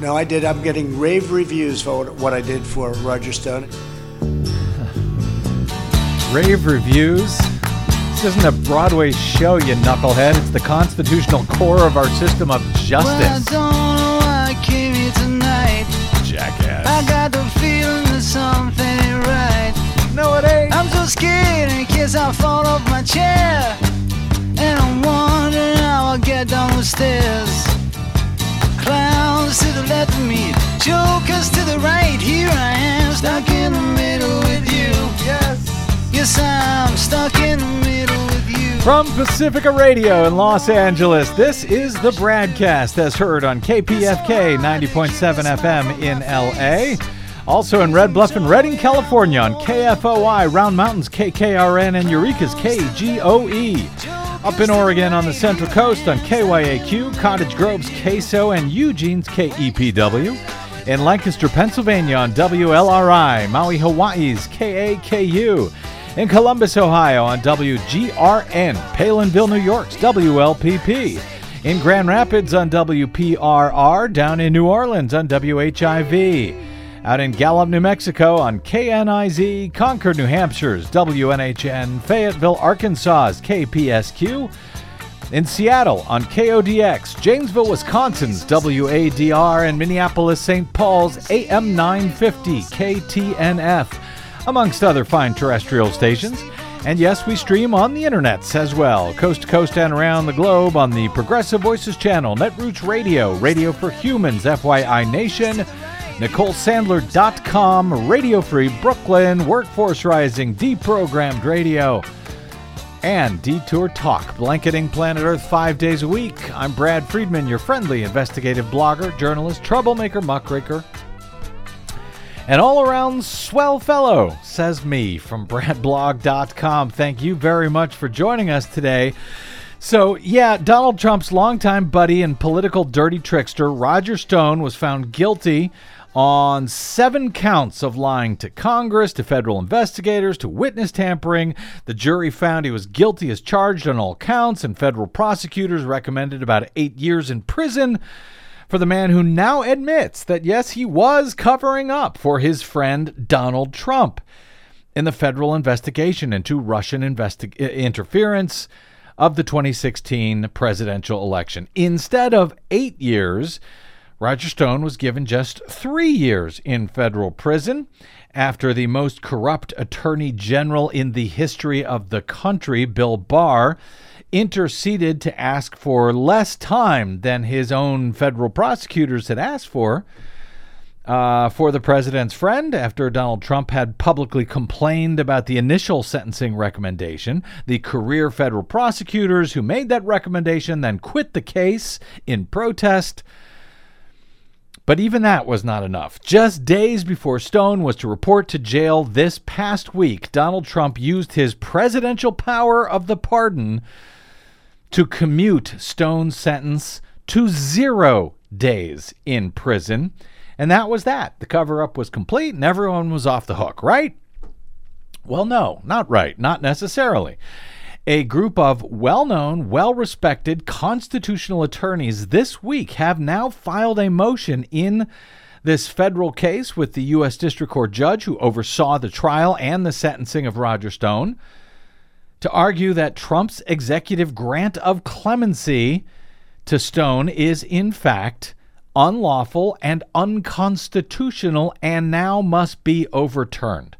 No, I did. I'm getting rave reviews for what I did for Roger Stone. Rave reviews. This isn't a Broadway show, you knucklehead. It's the constitutional core of our system of justice. Well, I don't know why I came here tonight. Jackass. I got the feeling that something ain't right. No, it ain't. I'm so scared in case I fall off my chair. And I'm wondering how I'll get down the stairs. Clowns to the left of me, jokers to the right. Here I am, stuck in the middle with you. Yes. Yes, I'm stuck in the middle with you. From Pacifica Radio in Los Angeles, this is the BradCast as heard on KPFK 90.7 FM in LA. Also in Red Bluff and Redding, California on KFOI, Round Mountains KKRN, and Eureka's KGOE. Up in Oregon on the Central Coast on KYAQ, Cottage Grove's KSO, and Eugene's KEPW. In Lancaster, Pennsylvania on WLRI, Maui, Hawaii's KAKU. In Columbus, Ohio on WGRN, Palenville, New York's WLPP. In Grand Rapids on WPRR, down in New Orleans on WHIV. Out in Gallup, New Mexico on KNIZ, Concord, New Hampshire's WNHN, Fayetteville, Arkansas's KPSQ. In Seattle on KODX, Janesville, Wisconsin's WADR, and Minneapolis, St. Paul's AM 950 KTNF, amongst other fine terrestrial stations. And yes, we stream on the internets as well, coast to coast and around the globe on the Progressive Voices channel, Netroots Radio, Radio for Humans, FYI Nation, NicoleSandler.com, Radio Free Brooklyn, Workforce Rising, Deprogrammed Radio, and Detour Talk, blanketing planet Earth five days a week. I'm Brad Friedman, your friendly investigative blogger, journalist, troublemaker, muckraker, and all around swell fellow, says me from BradBlog.com. Thank you very much for joining us today. So, yeah, Donald Trump's longtime buddy and political dirty trickster, Roger Stone, was found guilty on seven counts of lying to Congress, to federal investigators, to witness tampering. The jury found he was guilty as charged on all counts, and federal prosecutors recommended about eight years in prison for the man who now admits that, yes, he was covering up for his friend Donald Trump in the federal investigation into Russian investi- interference of the 2016 presidential election. Instead of eight years, Roger Stone was given just three years in federal prison after the most corrupt attorney general in the history of the country, Bill Barr, interceded to ask for less time than his own federal prosecutors had asked for. Uh, for the president's friend, after Donald Trump had publicly complained about the initial sentencing recommendation, the career federal prosecutors who made that recommendation then quit the case in protest. But even that was not enough. Just days before Stone was to report to jail this past week, Donald Trump used his presidential power of the pardon to commute Stone's sentence to zero days in prison. And that was that. The cover up was complete and everyone was off the hook, right? Well, no, not right. Not necessarily a group of well known, well respected constitutional attorneys this week have now filed a motion in this federal case with the U.S. District Court judge who oversaw the trial and the sentencing of Roger Stone to argue that Trump's executive grant of clemency to Stone is, in fact, unlawful and unconstitutional and now must be overturned.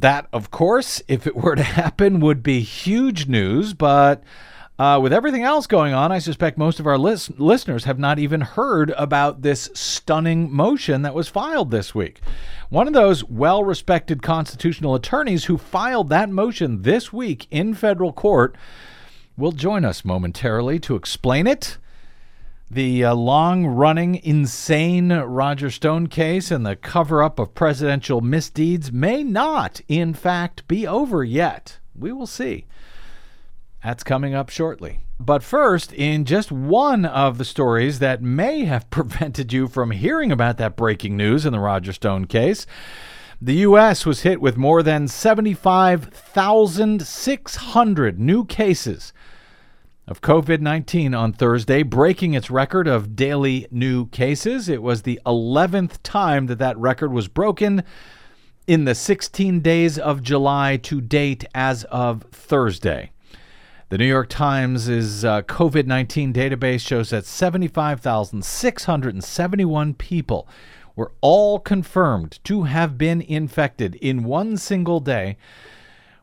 That, of course, if it were to happen, would be huge news. But uh, with everything else going on, I suspect most of our lis- listeners have not even heard about this stunning motion that was filed this week. One of those well respected constitutional attorneys who filed that motion this week in federal court will join us momentarily to explain it the uh, long running, insane Roger Stone case and the cover up of presidential misdeeds may not, in fact, be over yet. We will see. That's coming up shortly. But first, in just one of the stories that may have prevented you from hearing about that breaking news in the Roger Stone case, the U.S. was hit with more than 75,600 new cases of COVID 19 on Thursday, breaking its record of daily new cases. It was the 11th time that that record was broken in the 16 days of July to date as of Thursday. The New York Times' uh, COVID 19 database shows that 75,671 people were all confirmed to have been infected in one single day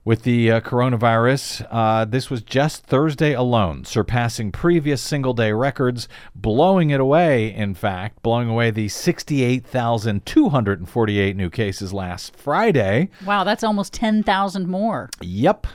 with the uh, coronavirus. Uh, this was just Thursday alone, surpassing previous single day records, blowing it away, in fact, blowing away the 68,248 new cases last Friday. Wow, that's almost 10,000 more. Yep.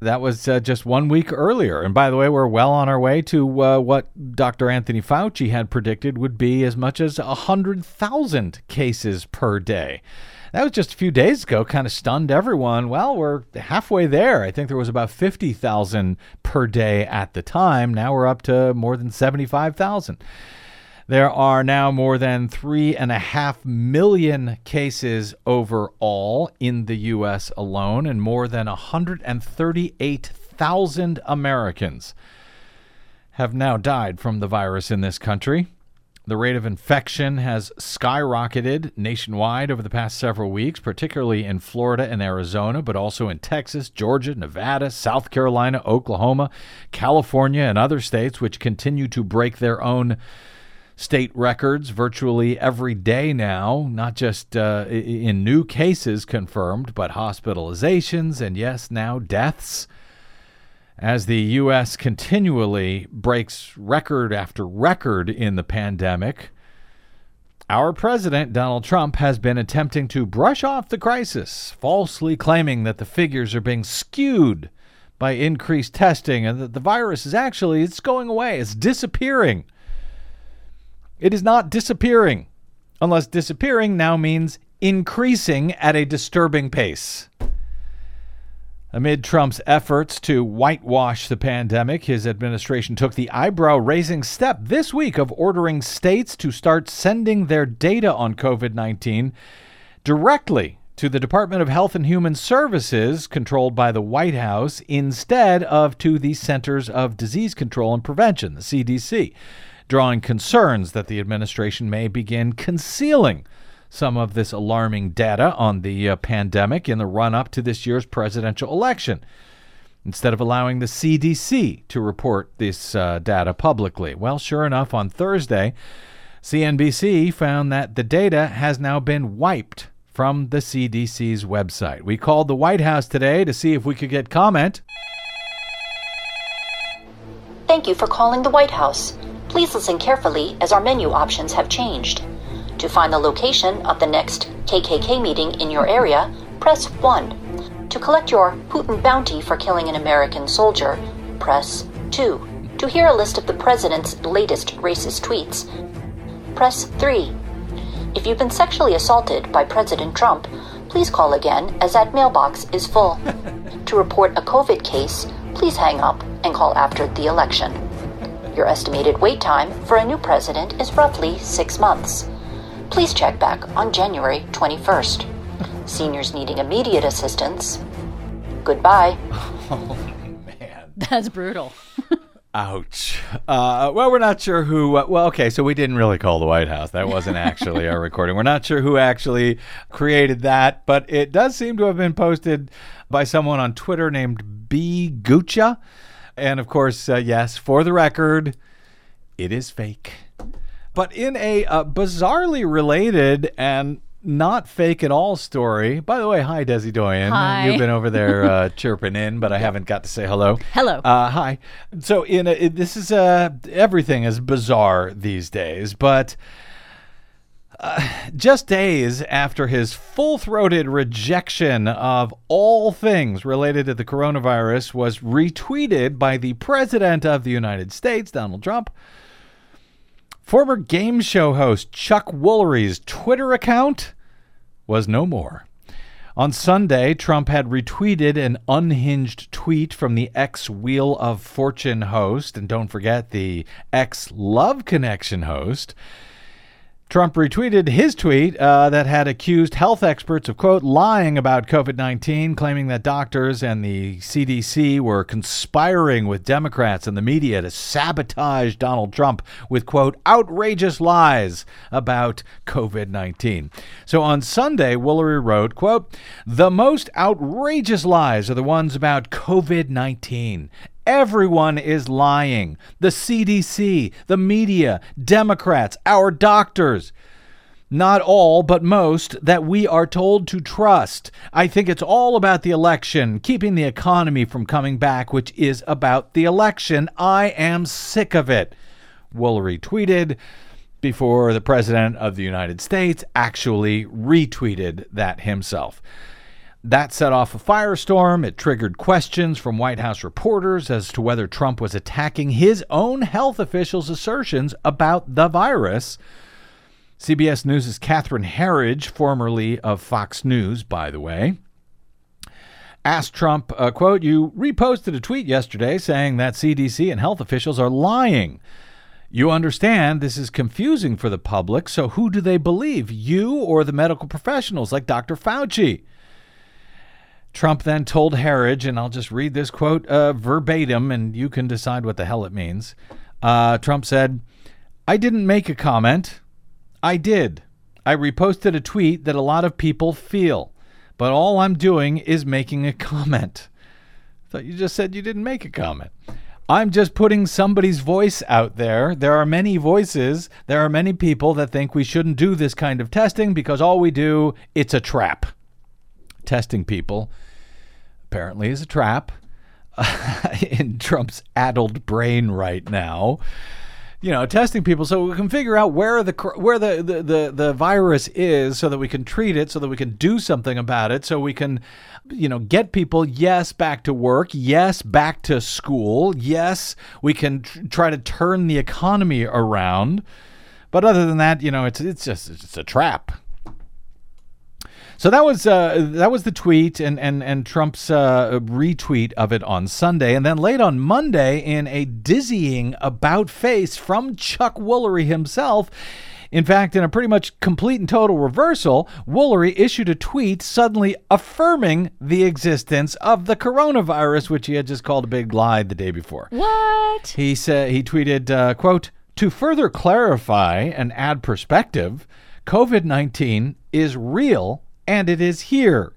That was uh, just one week earlier. And by the way, we're well on our way to uh, what Dr. Anthony Fauci had predicted would be as much as 100,000 cases per day. That was just a few days ago, kind of stunned everyone. Well, we're halfway there. I think there was about 50,000 per day at the time. Now we're up to more than 75,000. There are now more than three and a half million cases overall in the U.S. alone, and more than 138,000 Americans have now died from the virus in this country. The rate of infection has skyrocketed nationwide over the past several weeks, particularly in Florida and Arizona, but also in Texas, Georgia, Nevada, South Carolina, Oklahoma, California, and other states, which continue to break their own state records virtually every day now, not just uh, in new cases confirmed, but hospitalizations and, yes, now deaths. As the U.S. continually breaks record after record in the pandemic, our president, Donald Trump, has been attempting to brush off the crisis, falsely claiming that the figures are being skewed by increased testing and that the virus is actually it's going away, it's disappearing. It is not disappearing, unless disappearing now means increasing at a disturbing pace. Amid Trump's efforts to whitewash the pandemic, his administration took the eyebrow raising step this week of ordering states to start sending their data on COVID 19 directly to the Department of Health and Human Services, controlled by the White House, instead of to the Centers of Disease Control and Prevention, the CDC drawing concerns that the administration may begin concealing some of this alarming data on the uh, pandemic in the run up to this year's presidential election instead of allowing the CDC to report this uh, data publicly. Well, sure enough, on Thursday, CNBC found that the data has now been wiped from the CDC's website. We called the White House today to see if we could get comment. Thank you for calling the White House. Please listen carefully as our menu options have changed. To find the location of the next KKK meeting in your area, press 1. To collect your Putin bounty for killing an American soldier, press 2. To hear a list of the president's latest racist tweets, press 3. If you've been sexually assaulted by President Trump, please call again as that mailbox is full. to report a COVID case, please hang up and call after the election. Your estimated wait time for a new president is roughly six months. Please check back on January 21st. Seniors needing immediate assistance. Goodbye. Oh, man. That's brutal. Ouch. Uh, well, we're not sure who. Uh, well, okay, so we didn't really call the White House. That wasn't actually our recording. We're not sure who actually created that, but it does seem to have been posted by someone on Twitter named B. Gucha. And of course, uh, yes, for the record, it is fake. But in a uh, bizarrely related and not fake at all story. By the way, hi Desi Doyen. Hi. You've been over there uh, chirping in, but I haven't got to say hello. Hello. Uh, hi. So in a, it, this is uh, everything is bizarre these days, but just days after his full throated rejection of all things related to the coronavirus was retweeted by the President of the United States, Donald Trump, former game show host Chuck Woolery's Twitter account was no more. On Sunday, Trump had retweeted an unhinged tweet from the ex Wheel of Fortune host, and don't forget the ex Love Connection host Trump retweeted his tweet uh, that had accused health experts of, quote, lying about COVID 19, claiming that doctors and the CDC were conspiring with Democrats and the media to sabotage Donald Trump with, quote, outrageous lies about COVID 19. So on Sunday, Woolery wrote, quote, the most outrageous lies are the ones about COVID 19. Everyone is lying. The CDC, the media, Democrats, our doctors. Not all, but most that we are told to trust. I think it's all about the election, keeping the economy from coming back, which is about the election. I am sick of it. Woolery tweeted before the President of the United States actually retweeted that himself. That set off a firestorm. It triggered questions from White House reporters as to whether Trump was attacking his own health officials' assertions about the virus. CBS News' Catherine Herridge, formerly of Fox News, by the way, asked Trump, uh, quote, You reposted a tweet yesterday saying that CDC and health officials are lying. You understand this is confusing for the public, so who do they believe, you or the medical professionals like Dr. Fauci? Trump then told Herridge, and I'll just read this quote uh, verbatim, and you can decide what the hell it means. Uh, Trump said, I didn't make a comment. I did. I reposted a tweet that a lot of people feel, but all I'm doing is making a comment. I thought you just said you didn't make a comment. I'm just putting somebody's voice out there. There are many voices. There are many people that think we shouldn't do this kind of testing because all we do, it's a trap. Testing people apparently is a trap in Trump's addled brain right now. You know, testing people so we can figure out where the where the, the, the, the virus is, so that we can treat it, so that we can do something about it, so we can, you know, get people yes back to work, yes back to school, yes we can tr- try to turn the economy around. But other than that, you know, it's it's just it's a trap. So that was uh, that was the tweet and and and Trump's uh, retweet of it on Sunday, and then late on Monday, in a dizzying about face from Chuck Woolery himself. In fact, in a pretty much complete and total reversal, Woolery issued a tweet suddenly affirming the existence of the coronavirus, which he had just called a big lie the day before. What? He said he tweeted, uh, "quote To further clarify and add perspective, COVID nineteen is real and it is here.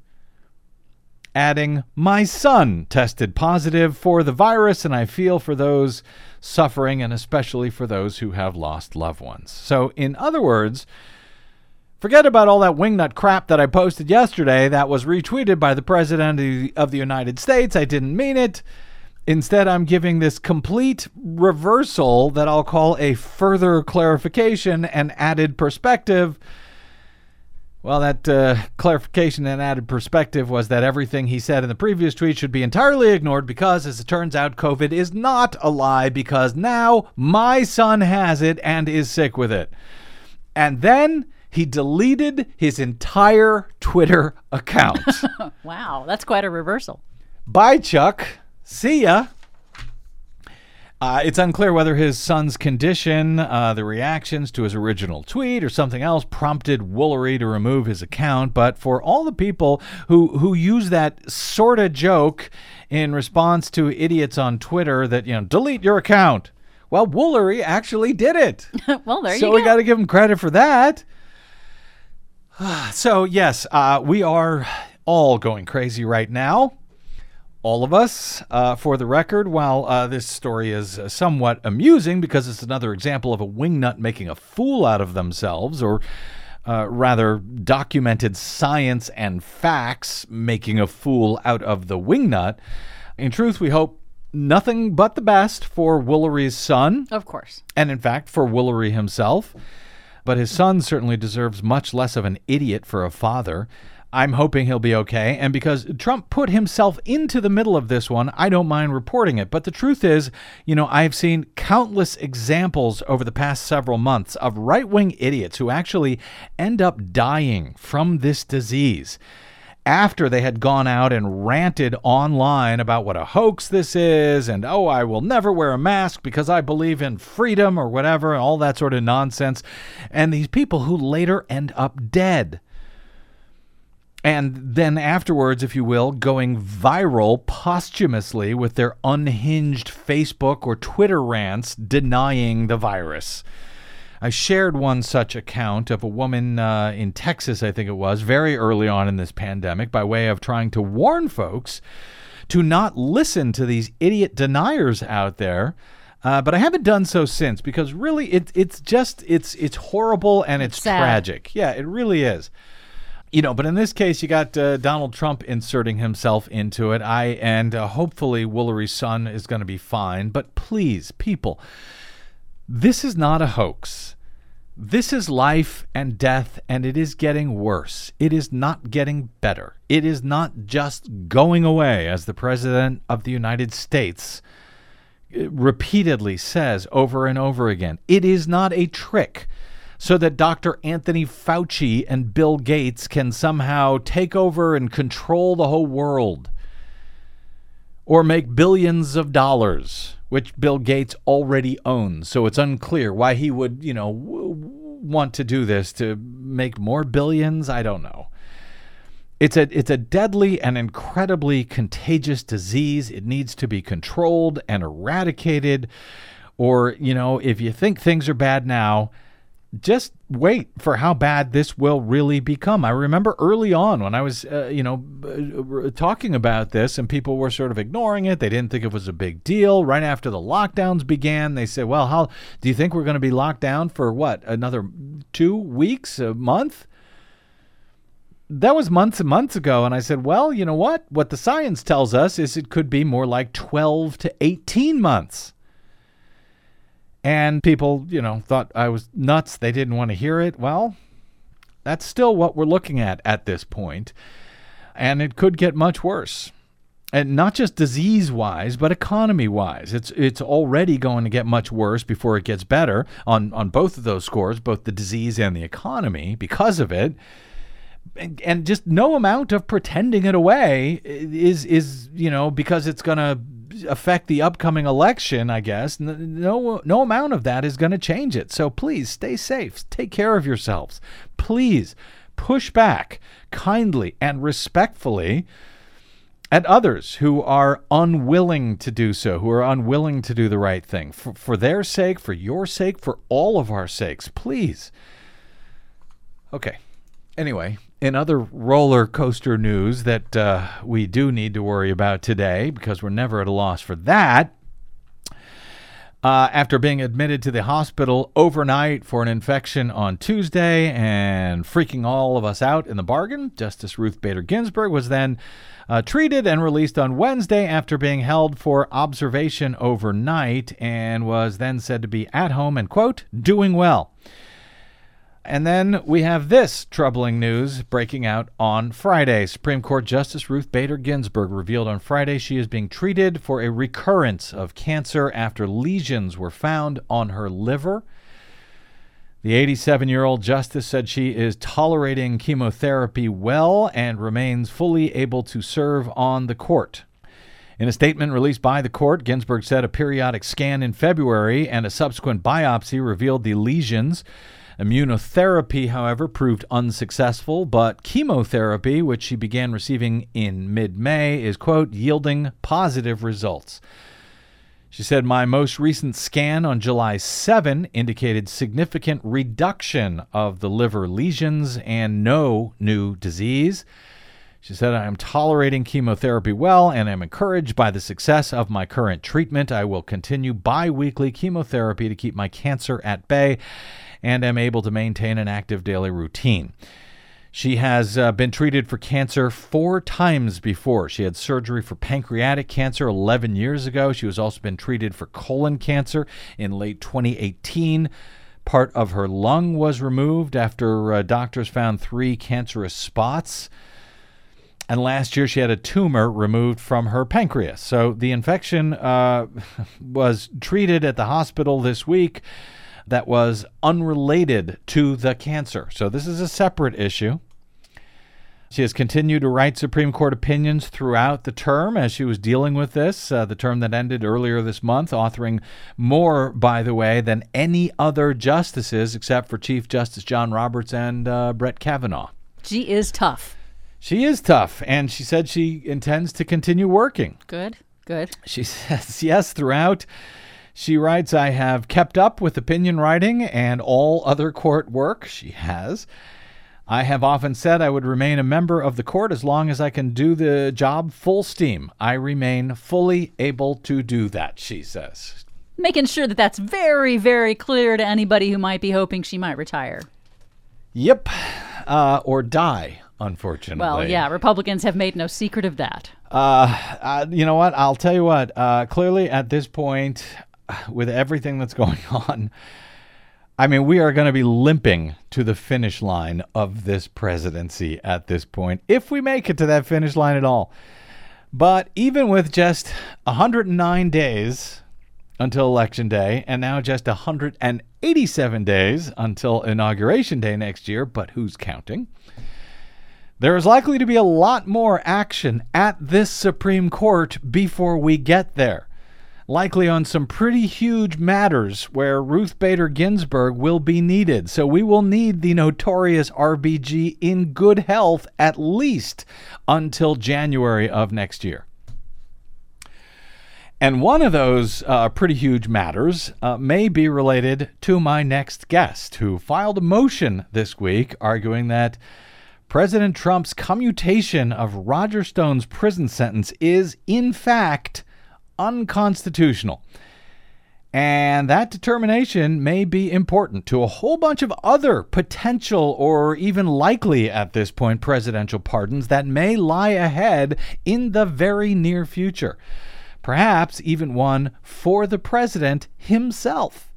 Adding, my son tested positive for the virus, and I feel for those suffering and especially for those who have lost loved ones. So, in other words, forget about all that wingnut crap that I posted yesterday that was retweeted by the President of the United States. I didn't mean it. Instead, I'm giving this complete reversal that I'll call a further clarification and added perspective well, that uh, clarification and added perspective was that everything he said in the previous tweet should be entirely ignored because, as it turns out, COVID is not a lie because now my son has it and is sick with it. And then he deleted his entire Twitter account. wow, that's quite a reversal. Bye, Chuck. See ya. Uh, it's unclear whether his son's condition, uh, the reactions to his original tweet, or something else prompted Woolery to remove his account. But for all the people who who use that sort of joke in response to idiots on Twitter that you know delete your account, well, Woolery actually did it. well, there so you go. So we got to give him credit for that. so yes, uh, we are all going crazy right now all of us. Uh, for the record, while uh, this story is uh, somewhat amusing because it's another example of a wingnut making a fool out of themselves, or uh, rather, documented science and facts making a fool out of the wingnut, in truth, we hope nothing but the best for Woolery's son, Of course. and in fact, for Woolery himself. But his son certainly deserves much less of an idiot for a father. I'm hoping he'll be okay. And because Trump put himself into the middle of this one, I don't mind reporting it. But the truth is, you know, I've seen countless examples over the past several months of right wing idiots who actually end up dying from this disease. after they had gone out and ranted online about what a hoax this is and oh I will never wear a mask because I believe in freedom or whatever and all that sort of nonsense and these people who later end up dead and then afterwards, if you will, going viral posthumously with their unhinged Facebook or Twitter rants denying the virus. I shared one such account of a woman uh, in Texas, I think it was, very early on in this pandemic, by way of trying to warn folks to not listen to these idiot deniers out there. Uh, but I haven't done so since because really, it, it's just it's it's horrible and it's Sad. tragic. Yeah, it really is you know, but in this case, you got uh, Donald Trump inserting himself into it. I and uh, hopefully Woolery's son is going to be fine. But please, people, this is not a hoax. This is life and death, and it is getting worse. It is not getting better. It is not just going away, as the President of the United States uh, repeatedly says over and over again. It is not a trick so that Dr. Anthony Fauci and Bill Gates can somehow take over and control the whole world or make billions of dollars, which Bill Gates already owns. So it's unclear why he would, you know, w- want to do this to make more billions. I don't know. It's a it's a deadly and incredibly contagious disease. It needs to be controlled and eradicated. Or, you know, if you think things are bad now, just wait for how bad this will really become. I remember early on when I was, uh, you know, uh, talking about this and people were sort of ignoring it. They didn't think it was a big deal. Right after the lockdowns began, they said, well, how do you think we're going to be locked down for what, another two weeks, a month? That was months and months ago. And I said, well, you know what? What the science tells us is it could be more like 12 to 18 months. And people, you know, thought I was nuts. They didn't want to hear it. Well, that's still what we're looking at at this point, and it could get much worse. And not just disease wise, but economy wise. It's it's already going to get much worse before it gets better on, on both of those scores, both the disease and the economy, because of it. And, and just no amount of pretending it away is is you know because it's going to affect the upcoming election, I guess, no no amount of that is going to change it. So please stay safe. Take care of yourselves. Please push back kindly and respectfully at others who are unwilling to do so, who are unwilling to do the right thing. For, for their sake, for your sake, for all of our sakes, please. Okay. Anyway, in other roller coaster news that uh, we do need to worry about today, because we're never at a loss for that, uh, after being admitted to the hospital overnight for an infection on Tuesday and freaking all of us out in the bargain, Justice Ruth Bader Ginsburg was then uh, treated and released on Wednesday after being held for observation overnight and was then said to be at home and, quote, doing well. And then we have this troubling news breaking out on Friday. Supreme Court Justice Ruth Bader Ginsburg revealed on Friday she is being treated for a recurrence of cancer after lesions were found on her liver. The 87 year old justice said she is tolerating chemotherapy well and remains fully able to serve on the court. In a statement released by the court, Ginsburg said a periodic scan in February and a subsequent biopsy revealed the lesions. Immunotherapy, however, proved unsuccessful, but chemotherapy, which she began receiving in mid May, is, quote, yielding positive results. She said, My most recent scan on July 7 indicated significant reduction of the liver lesions and no new disease. She said, I am tolerating chemotherapy well and am encouraged by the success of my current treatment. I will continue bi weekly chemotherapy to keep my cancer at bay and am able to maintain an active daily routine. She has uh, been treated for cancer four times before. She had surgery for pancreatic cancer 11 years ago. She has also been treated for colon cancer in late 2018. Part of her lung was removed after uh, doctors found three cancerous spots. And last year, she had a tumor removed from her pancreas. So the infection uh, was treated at the hospital this week that was unrelated to the cancer. So this is a separate issue. She has continued to write Supreme Court opinions throughout the term as she was dealing with this, uh, the term that ended earlier this month, authoring more, by the way, than any other justices except for Chief Justice John Roberts and uh, Brett Kavanaugh. She is tough. She is tough, and she said she intends to continue working. Good, good. She says yes throughout. She writes, I have kept up with opinion writing and all other court work. She has. I have often said I would remain a member of the court as long as I can do the job full steam. I remain fully able to do that, she says. Making sure that that's very, very clear to anybody who might be hoping she might retire. Yep. Uh, or die, unfortunately. Well, yeah, Republicans have made no secret of that. Uh, uh, you know what? I'll tell you what. Uh, clearly, at this point, with everything that's going on, I mean, we are going to be limping to the finish line of this presidency at this point, if we make it to that finish line at all. But even with just 109 days until Election Day, and now just 187 days until Inauguration Day next year, but who's counting? There is likely to be a lot more action at this Supreme Court before we get there likely on some pretty huge matters where Ruth Bader Ginsburg will be needed. So we will need the notorious RBG in good health at least until January of next year. And one of those uh, pretty huge matters uh, may be related to my next guest, who filed a motion this week arguing that President Trump's commutation of Roger Stone's prison sentence is, in fact, unconstitutional. And that determination may be important to a whole bunch of other potential or even likely at this point presidential pardons that may lie ahead in the very near future. Perhaps even one for the president himself.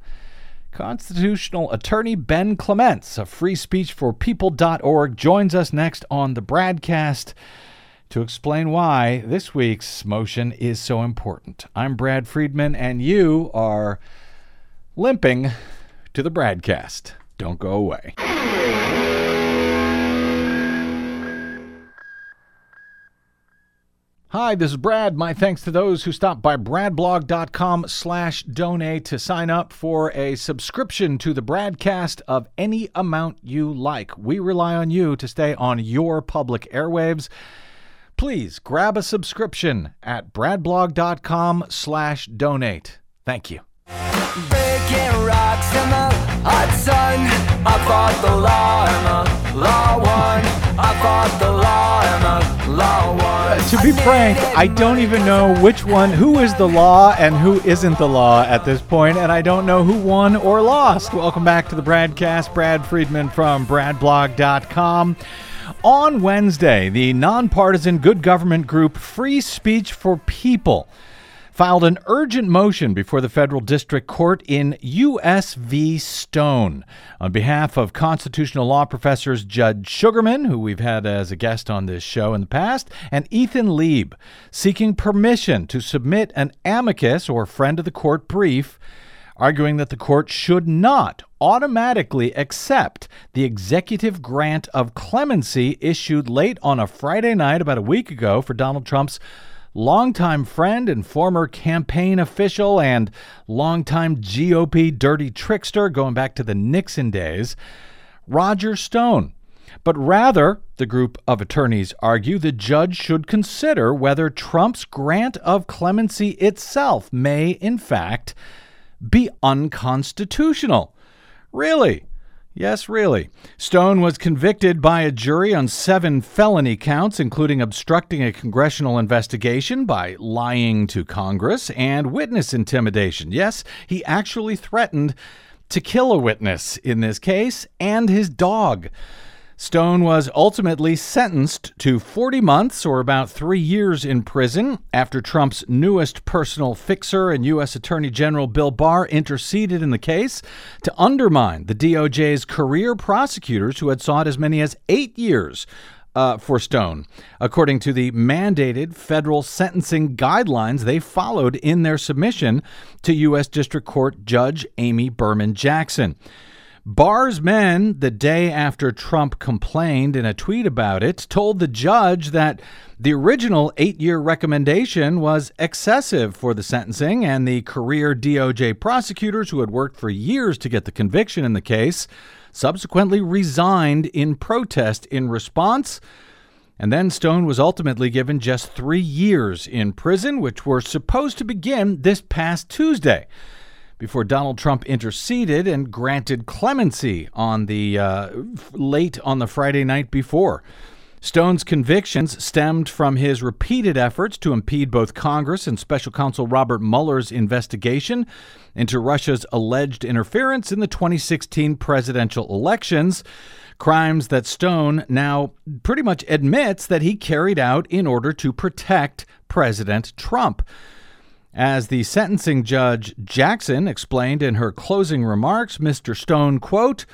Constitutional attorney Ben Clements of freespeechforpeople.org joins us next on the BradCast to explain why this week's motion is so important. I'm Brad Friedman, and you are limping to the BradCast. Don't go away. Hi, this is Brad. My thanks to those who stopped by bradblog.com slash donate to sign up for a subscription to the BradCast of any amount you like. We rely on you to stay on your public airwaves please grab a subscription at bradblog.com slash donate. Thank you. Breaking rocks in the hot sun. I fought the law and the law won. I fought the law and the law won. Uh, to be frank, I don't even know which one, who is the law and who isn't the law at this point, and I don't know who won or lost. Welcome back to the Bradcast. Brad Friedman from bradblog.com. On Wednesday, the nonpartisan good government group Free Speech for People filed an urgent motion before the federal district court in U.S. v. Stone on behalf of constitutional law professors Jed Shugerman, who we've had as a guest on this show in the past, and Ethan Leib, seeking permission to submit an amicus or friend of the court brief arguing that the court should not automatically accept the executive grant of clemency issued late on a Friday night about a week ago for Donald Trump's longtime friend and former campaign official and longtime GOP dirty trickster going back to the Nixon days, Roger Stone. But rather, the group of attorneys argue, the judge should consider whether Trump's grant of clemency itself may, in fact, be unconstitutional. Really? Yes, really. Stone was convicted by a jury on seven felony counts, including obstructing a congressional investigation by lying to Congress and witness intimidation. Yes, he actually threatened to kill a witness in this case and his dog. Stone was ultimately sentenced to 40 months or about three years in prison after Trump's newest personal fixer and U.S. Attorney General Bill Barr interceded in the case to undermine the DOJ's career prosecutors who had sought as many as eight years uh, for Stone, according to the mandated federal sentencing guidelines they followed in their submission to U.S. District Court Judge Amy Berman Jackson. Barr's men, the day after Trump complained in a tweet about it, told the judge that the original eight year recommendation was excessive for the sentencing, and the career DOJ prosecutors who had worked for years to get the conviction in the case subsequently resigned in protest in response. And then Stone was ultimately given just three years in prison, which were supposed to begin this past Tuesday before Donald Trump interceded and granted clemency on the uh, late on the Friday night before. Stone's convictions stemmed from his repeated efforts to impede both Congress and special counsel Robert Mueller's investigation into Russia's alleged interference in the 2016 presidential elections, crimes that Stone now pretty much admits that he carried out in order to protect President Trump. As the sentencing judge Jackson explained in her closing remarks, Mr. Stone, quote,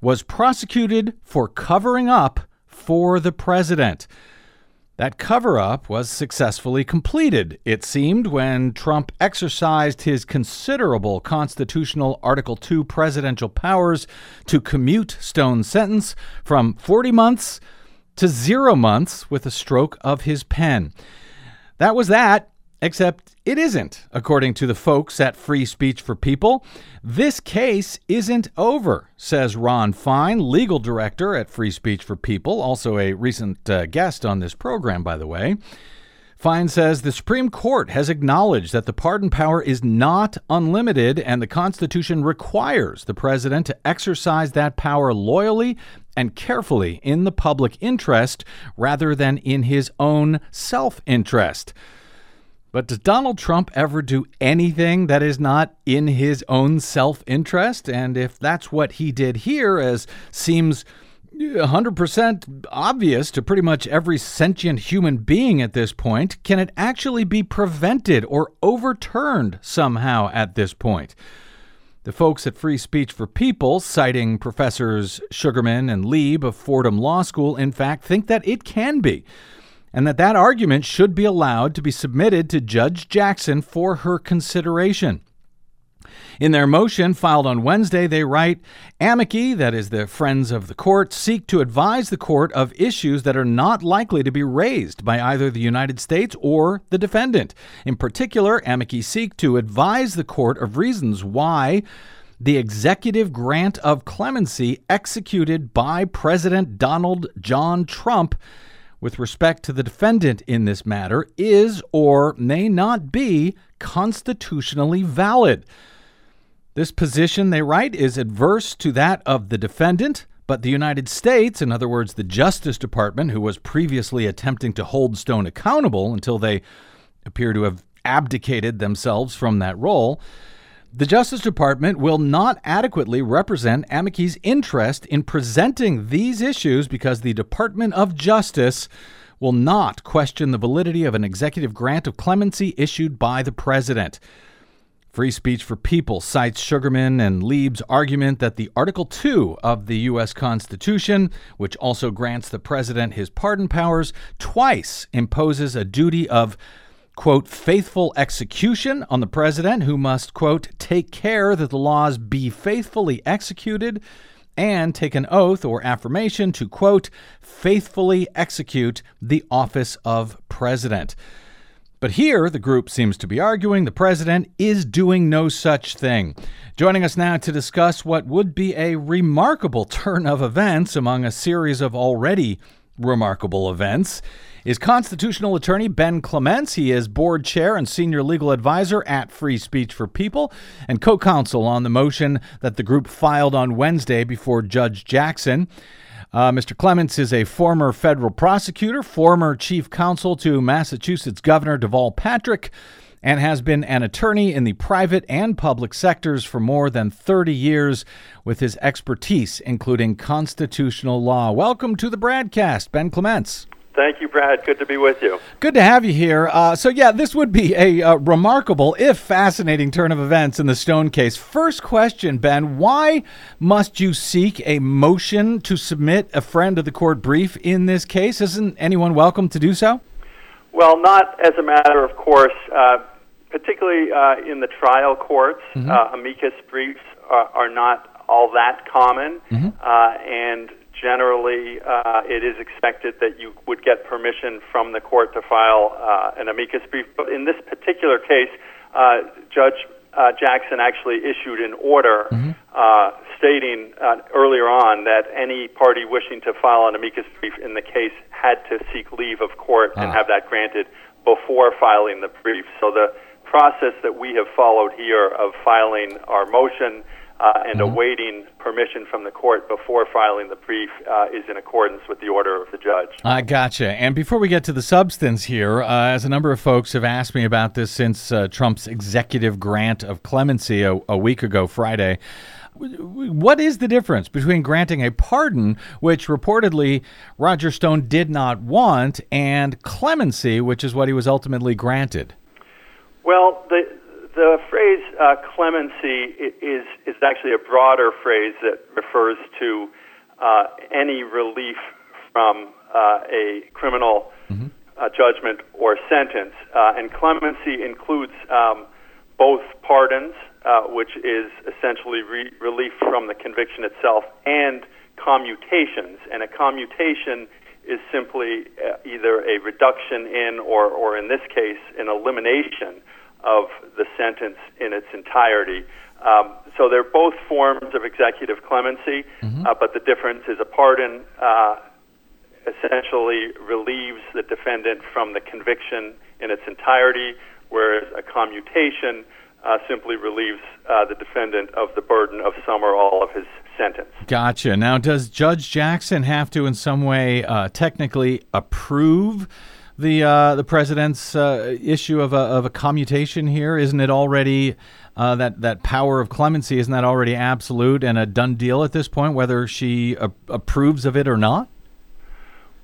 was prosecuted for covering up for the president. That cover up was successfully completed, it seemed, when Trump exercised his considerable constitutional Article 2 presidential powers to commute Stone's sentence from 40 months to zero months with a stroke of his pen. That was that. Except it isn't, according to the folks at Free Speech for People. This case isn't over, says Ron Fein, legal director at Free Speech for People, also a recent uh, guest on this program, by the way. Fein says the Supreme Court has acknowledged that the pardon power is not unlimited and the Constitution requires the president to exercise that power loyally and carefully in the public interest rather than in his own self interest. But does Donald Trump ever do anything that is not in his own self interest? And if that's what he did here, as seems 100% obvious to pretty much every sentient human being at this point, can it actually be prevented or overturned somehow at this point? The folks at Free Speech for People, citing Professors Shugerman and Leib of Fordham Law School, in fact, think that it can be and that that argument should be allowed to be submitted to Judge Jackson for her consideration. In their motion filed on Wednesday, they write Amici, that is the friends of the court, seek to advise the court of issues that are not likely to be raised by either the United States or the defendant. In particular, Amici seek to advise the court of reasons why the executive grant of clemency executed by President Donald John Trump with respect to the defendant in this matter is or may not be constitutionally valid. This position, they write, is adverse to that of the defendant, but the United States, in other words, the Justice Department, who was previously attempting to hold Stone accountable until they appear to have abdicated themselves from that role, the Justice Department will not adequately represent Amici's interest in presenting these issues because the Department of Justice will not question the validity of an executive grant of clemency issued by the president. Free Speech for People cites Shugerman and Leib's argument that the Article 2 of the U.S. Constitution, which also grants the president his pardon powers, twice imposes a duty of quote, faithful execution on the president, who must, quote, take care that the laws be faithfully executed and take an oath or affirmation to, quote, faithfully execute the office of president. But here, the group seems to be arguing the president is doing no such thing. Joining us now to discuss what would be a remarkable turn of events among a series of already remarkable events is constitutional attorney Ben Clements. He is board chair and senior legal advisor at Free Speech for People and co counsel on the motion that the group filed on Wednesday before Judge Jackson. Uh, Mr. Clements is a former federal prosecutor, former chief counsel to Massachusetts Governor Deval Patrick, and has been an attorney in the private and public sectors for more than 30 years with his expertise, including constitutional law. Welcome to the BradCast, Ben Clements. Thank you, Brad. Good to be with you. Good to have you here. Uh, so, yeah, this would be a uh, remarkable, if fascinating, turn of events in the Stone case. First question, Ben why must you seek a motion to submit a friend of the court brief in this case? Isn't anyone welcome to do so? Well, not as a matter of course, uh, particularly uh, in the trial courts. Mm-hmm. Uh, amicus briefs are, are not all that common, uh, and generally uh, it is expected that you would get permission from the court to file uh, an amicus brief. But in this particular case, uh, Judge uh, Jackson actually issued an order uh, stating uh, earlier on that any party wishing to file an amicus brief in the case had to seek leave of court and Ah. have that granted before filing the brief. So the process that we have followed here of filing our motion uh, and awaiting permission from the court before filing the brief uh, is in accordance with the order of the judge. I gotcha. And before we get to the substance here, uh, as a number of folks have asked me about this since uh, Trump's executive grant of clemency a, a week ago Friday, what is the difference between granting a pardon, which reportedly Roger Stone did not want, and clemency, which is what he was ultimately granted? Well, the the phrase uh, clemency is is actually a broader phrase that refers to uh, any relief from uh, a criminal uh, judgment or sentence, uh, and clemency includes um, both pardons, uh, which is essentially re- relief from the conviction itself, and commutations. And a commutation is simply uh, either a reduction in, or, or in this case, an elimination of the sentence in its entirety. Um, so they're both forms of executive clemency, uh, but the difference is a pardon uh, essentially relieves the defendant from the conviction in its entirety, whereas a commutation uh, simply relieves uh, the defendant of the burden of some or all of his sentence. Gotcha. Now, does Judge Jackson have to, in some way, uh, technically approve the uh, the president's uh, issue of a, of a commutation here? Isn't it already uh, that that power of clemency? Isn't that already absolute and a done deal at this point, whether she a- approves of it or not?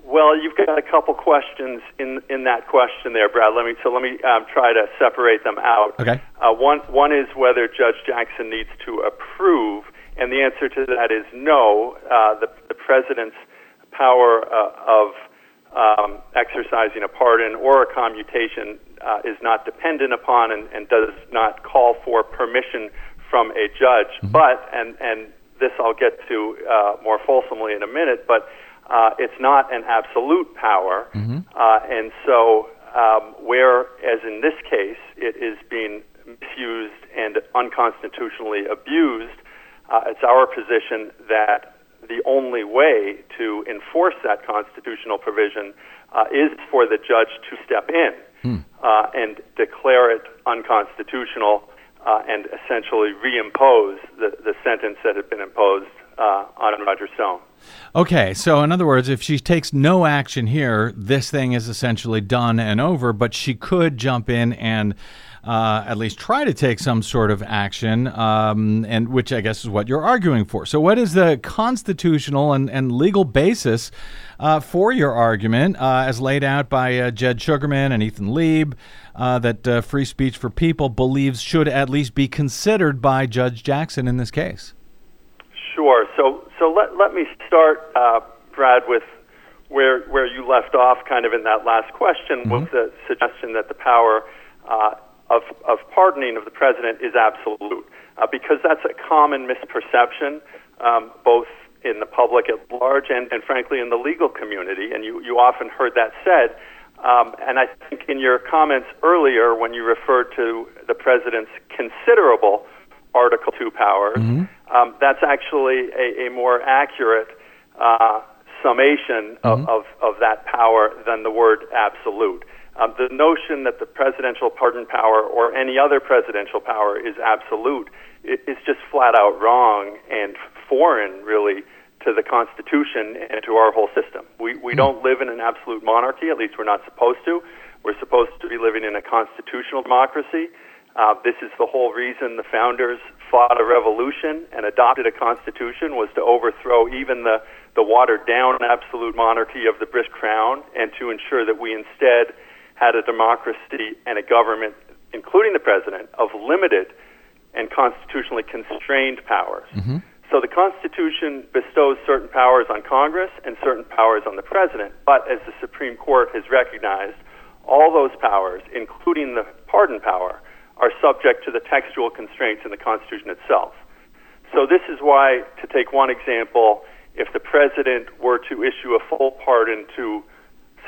Well, you've got a couple questions in in that question there, Brad. Let me so let me um, try to separate them out. Okay. Uh, one one is whether Judge Jackson needs to approve, and the answer to that is no. Uh, the the president's power uh, of um, exercising a pardon or a commutation uh, is not dependent upon and, and does not call for permission from a judge. But and and this I'll get to uh, more fulsomely in a minute, but uh, it's not an absolute power, uh, and so um, where, as in this case, it is being misused and unconstitutionally abused, uh, it's our position that the only way to enforce that constitutional provision uh, is for the judge to step in uh, and declare it unconstitutional uh, and essentially reimpose the, the sentence that had been imposed uh, on Roger Stone. Okay, so in other words, if she takes no action here, this thing is essentially done and over, but she could jump in and uh, at least try to take some sort of action, um, and which I guess is what you're arguing for. So, what is the constitutional and, and legal basis uh, for your argument, uh, as laid out by uh, Jed Shugerman and Ethan Leib, uh, that uh, free speech for people believes should at least be considered by Judge Jackson in this case? Sure. So, so let, let me start, uh, Brad, with where where you left off, kind of in that last question, with the suggestion that the power uh, of of pardoning of the president is absolute, uh, because that's a common misperception, um, both in the public at large and, and frankly in the legal community, and you you often heard that said. Um, and I think in your comments earlier, when you referred to the president's considerable Article 2 powers, um, that's actually a, a more accurate uh, summation of, of, of that power than the word absolute. Um, the notion that the presidential pardon power or any other presidential power is absolute is just flat out wrong and foreign, really, to the Constitution and to our whole system. We, we don't live in an absolute monarchy, at least we're not supposed to. We're supposed to be living in a constitutional democracy. Uh, this is the whole reason the founders fought a revolution and adopted a constitution was to overthrow even the, the watered down absolute monarchy of the British crown and to ensure that we instead had a democracy and a government, including the president, of limited and constitutionally constrained powers. Mm-hmm. So the Constitution bestows certain powers on Congress and certain powers on the president, but as the Supreme Court has recognized, all those powers, including the pardon power, are subject to the textual constraints in the Constitution itself. So this is why, to take one example, if the president were to issue a full pardon to,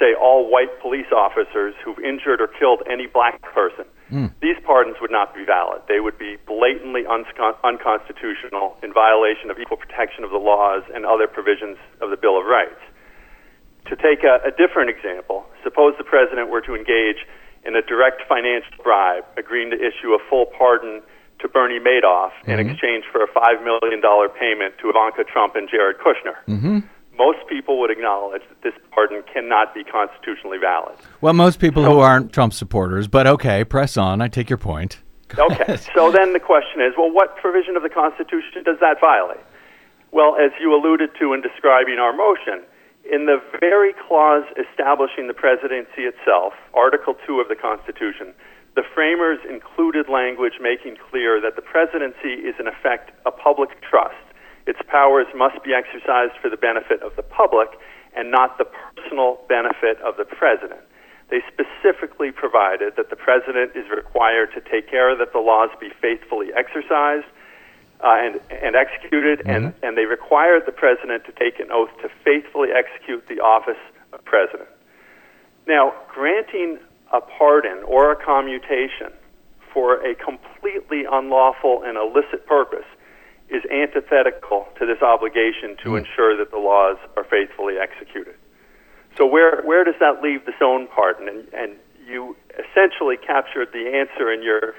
say, all white police officers who've injured or killed any black person, hmm. these pardons would not be valid. They would be blatantly unscon- unconstitutional in violation of equal protection of the laws and other provisions of the Bill of Rights. To take a, a different example, suppose the president were to engage in a direct financial bribe, agreeing to issue a full pardon to Bernie Madoff in mm-hmm. exchange for a $5 million payment to Ivanka Trump and Jared Kushner. Mm-hmm. Most people would acknowledge that this pardon cannot be constitutionally valid. Well, most people who aren't Trump supporters, but okay, press on. I take your point. Okay, so then the question is well, what provision of the Constitution does that violate? Well, as you alluded to in describing our motion, in the very clause establishing the presidency itself, Article 2 of the Constitution, the framers included language making clear that the presidency is, in effect, a public trust. Its powers must be exercised for the benefit of the public and not the personal benefit of the president. They specifically provided that the president is required to take care that the laws be faithfully exercised uh, and, and executed, and, and they required the president to take an oath to faithfully execute the office of president. Now, granting a pardon or a commutation for a completely unlawful and illicit purpose is antithetical to this obligation to ensure that the laws are faithfully executed. So where where does that leave the Stone pardon? And, and you essentially captured the answer in your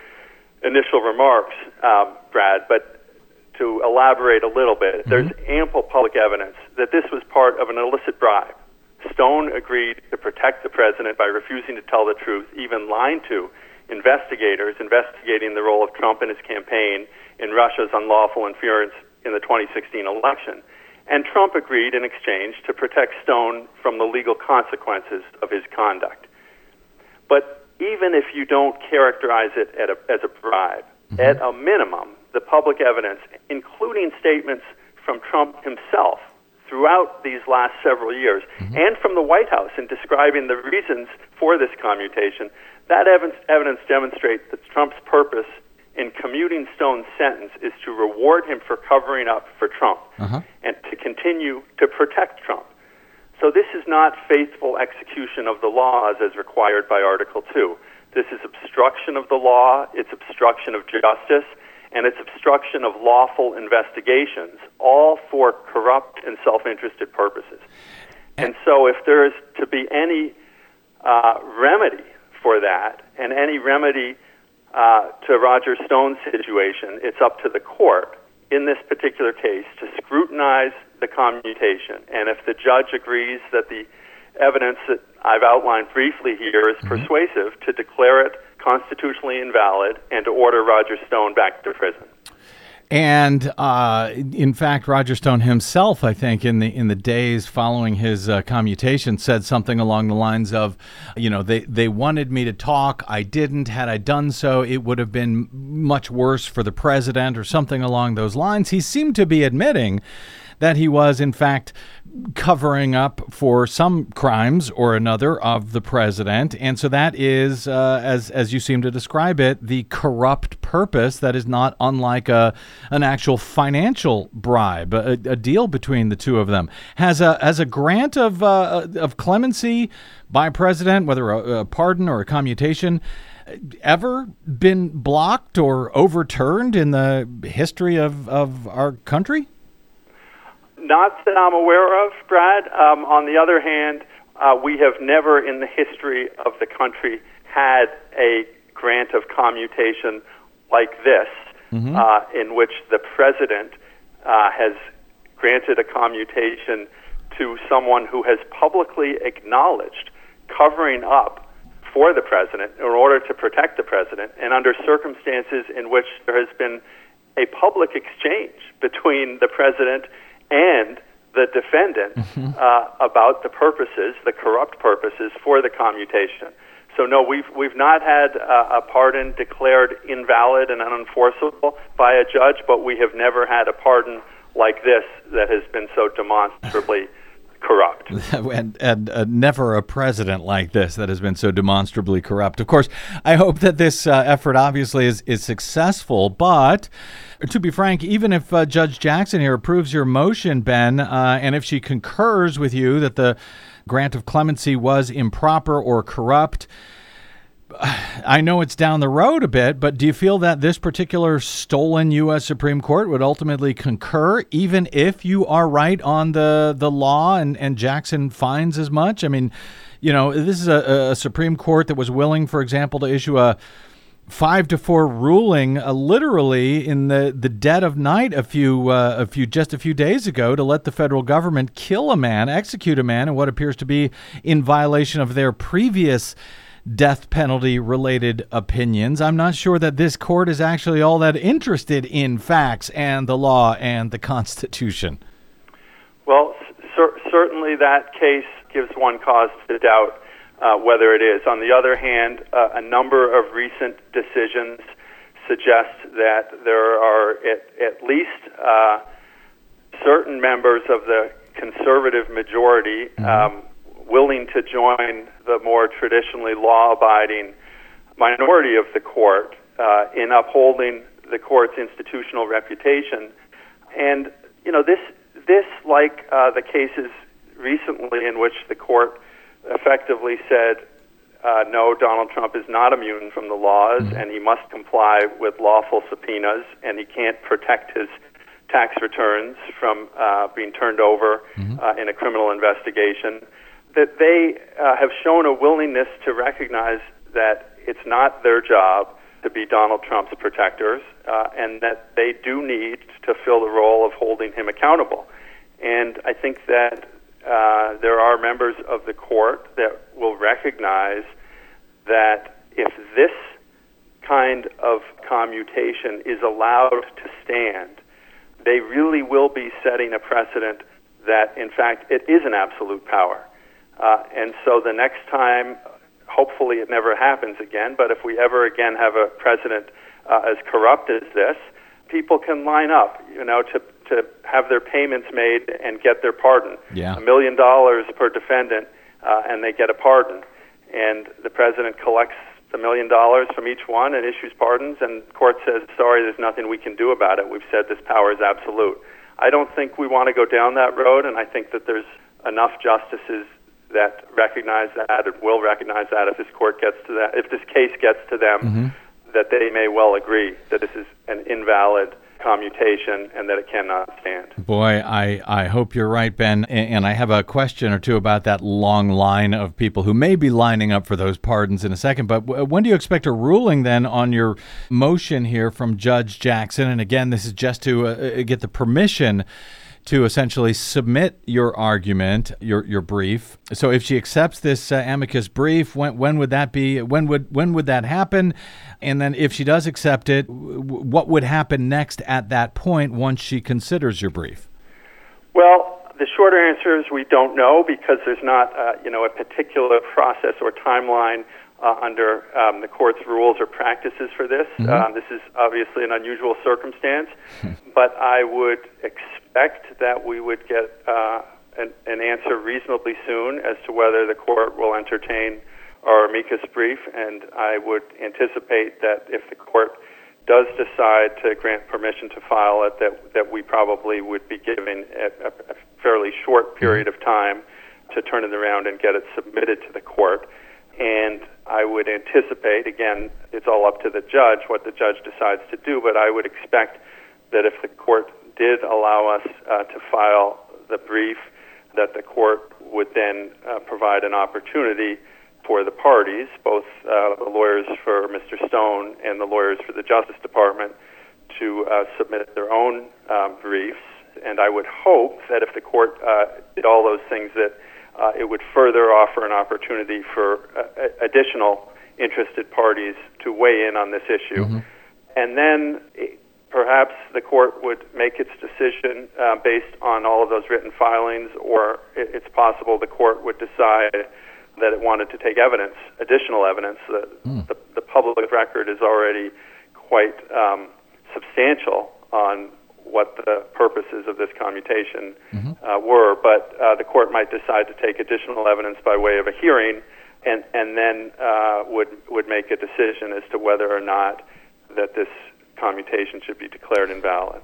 initial remarks, um, Brad. But to elaborate a little bit, there's ample public evidence that this was part of an illicit bribe. Stone agreed to protect the president by refusing to tell the truth, even lying to investigators investigating the role of Trump in his campaign in Russia's unlawful interference in the 2016 election. And Trump agreed in exchange to protect Stone from the legal consequences of his conduct. But even if you don't characterize it a, as a bribe, mm-hmm. at a minimum, the public evidence, including statements from Trump himself throughout these last several years, mm-hmm. and from the White House in describing the reasons for this commutation, that evidence, evidence demonstrates that Trump's purpose in commuting Stone's sentence is to reward him for covering up for Trump and to continue to protect Trump. So this is not faithful execution of the laws as required by Article 2. This is obstruction of the law, it's obstruction of justice, and it's obstruction of lawful investigations, all for corrupt and self interested purposes. And so, if there is to be any uh, remedy for that, and any remedy uh, to Roger Stone's situation, it's up to the court in this particular case to scrutinize the commutation. And if the judge agrees that the evidence that I've outlined briefly here is persuasive, to declare it constitutionally invalid and to order Roger Stone back to prison. And uh, in fact, Roger Stone himself, I think, in the in the days following his uh, commutation, said something along the lines of, you know, they they wanted me to talk, I didn't. Had I done so, it would have been much worse for the president, or something along those lines. He seemed to be admitting that he was, in fact, covering up for some crimes or another of the president, and so that is, uh, as as you seem to describe it, the corrupt purpose that is not unlike a an actual financial bribe, a, a deal between the two of them. Has a has a grant of uh, of clemency by president, whether a, a pardon or a commutation. Ever been blocked or overturned in the history of, of our country? Not that I'm aware of, Brad. Um, on the other hand, uh, we have never in the history of the country had a grant of commutation like this, uh, in which the president uh, has granted a commutation to someone who has publicly acknowledged covering up for the president in order to protect the president, and under circumstances in which there has been a public exchange between the president and the defendant uh, about the purposes, the corrupt purposes for the commutation. So no, we've we've not had uh, a pardon declared invalid and unenforceable by a judge, but we have never had a pardon like this that has been so demonstrably corrupt. and, and uh, never a president like this that has been so demonstrably corrupt. Of course, I hope that this uh, effort obviously is, is successful, but to be frank, even if uh, Judge Jackson here approves your motion, Ben, uh, and if she concurs with you that the grant of clemency was improper or corrupt, I know it's down the road a bit, but do you feel that this particular stolen U.S. Supreme Court would ultimately concur, even if you are right on the, the law and, and Jackson finds as much? I mean, you know, this is a, a Supreme Court that was willing, for example, to issue a five to four ruling uh, literally in the, the dead of night a few uh, a few just a few days ago to let the federal government kill a man execute a man in what appears to be in violation of their previous death penalty related opinions. I'm not sure that this court is actually all that interested in facts and the law and the Constitution. Well, cer- certainly that case gives one cause to doubt uh, whether it is. On the other hand, uh, a number of recent decisions suggest that there are at, at least uh, certain members of the conservative majority mm-hmm. um, willing to join the more traditionally law abiding minority of the court uh, in upholding the court's institutional reputation. And, you know, this, this like uh, the cases recently in which the court effectively said, uh, no, Donald Trump is not immune from the laws, mm-hmm. and he must comply with lawful subpoenas, and he can't protect his tax returns from uh, being turned over mm-hmm. uh, in a criminal investigation that they uh, have shown a willingness to recognize that it's not their job to be Donald Trump's protectors, uh, and that they do need to fill the role of holding him accountable. And I think that uh, there are members of the court that will recognize that if this kind of commutation is allowed to stand, they really will be setting a precedent that, in fact, it is an absolute power. Uh, and so the next time, hopefully it never happens again, but if we ever again have a president uh, as corrupt as this, people can line up, you know, to, to have their payments made and get their pardon. Yeah. A million dollars per defendant, uh, and they get a pardon. And the president collects the million dollars from each one and issues pardons, and the court says, sorry, there's nothing we can do about it. We've said this power is absolute. I don't think we want to go down that road, and I think that there's enough justices that recognize that and will recognize that if this court gets to that, if this case gets to them, mm-hmm. that they may well agree that this is an invalid commutation and that it cannot stand. Boy, I, I hope you're right, Ben. And I have a question or two about that long line of people who may be lining up for those pardons in a second. But when do you expect a ruling then on your motion here from Judge Jackson? And again, this is just to uh, uh get the permission to essentially submit your argument, your your brief. So if she accepts this uh, amicus brief, when when would that be? When would when would that happen? And then if she does accept it, w- what would happen next at that point once she considers your brief? Well, the shorter answer is we don't know because there's not uh, you know a particular process or timeline uh, under um, the court's rules or practices for this. Mm-hmm. Um, this is obviously an unusual circumstance, but I would expect that we would get uh, an, an, answer reasonably soon as to whether the court will entertain our amicus brief, and I would anticipate that if the court does decide to grant permission to file it, that that we probably would be giving a, a fairly short period mm-hmm. of time to turn it around and get it submitted to the court. And I would anticipate, again, it's all up to the judge what the judge decides to do, but I would expect that if the court did allow us uh, to file the brief, that the court would then uh, provide an opportunity for the parties, both uh, the lawyers for Mr. Stone and the lawyers for the Justice Department, to uh, submit their own um, briefs. And I would hope that if the court uh, did all those things, that uh, it would further offer an opportunity for uh, additional interested parties to weigh in on this issue. Mm-hmm. And then perhaps the court would make its decision uh, based on all of those written filings, or it's possible the court would decide that it wanted to take evidence, additional evidence. The, mm. the, the public record is already quite um, substantial on what the purposes of this commutation uh, were, but uh, the court might decide to take additional evidence by way of a hearing, and and then uh, would would make a decision as to whether or not that this commutation should be declared invalid.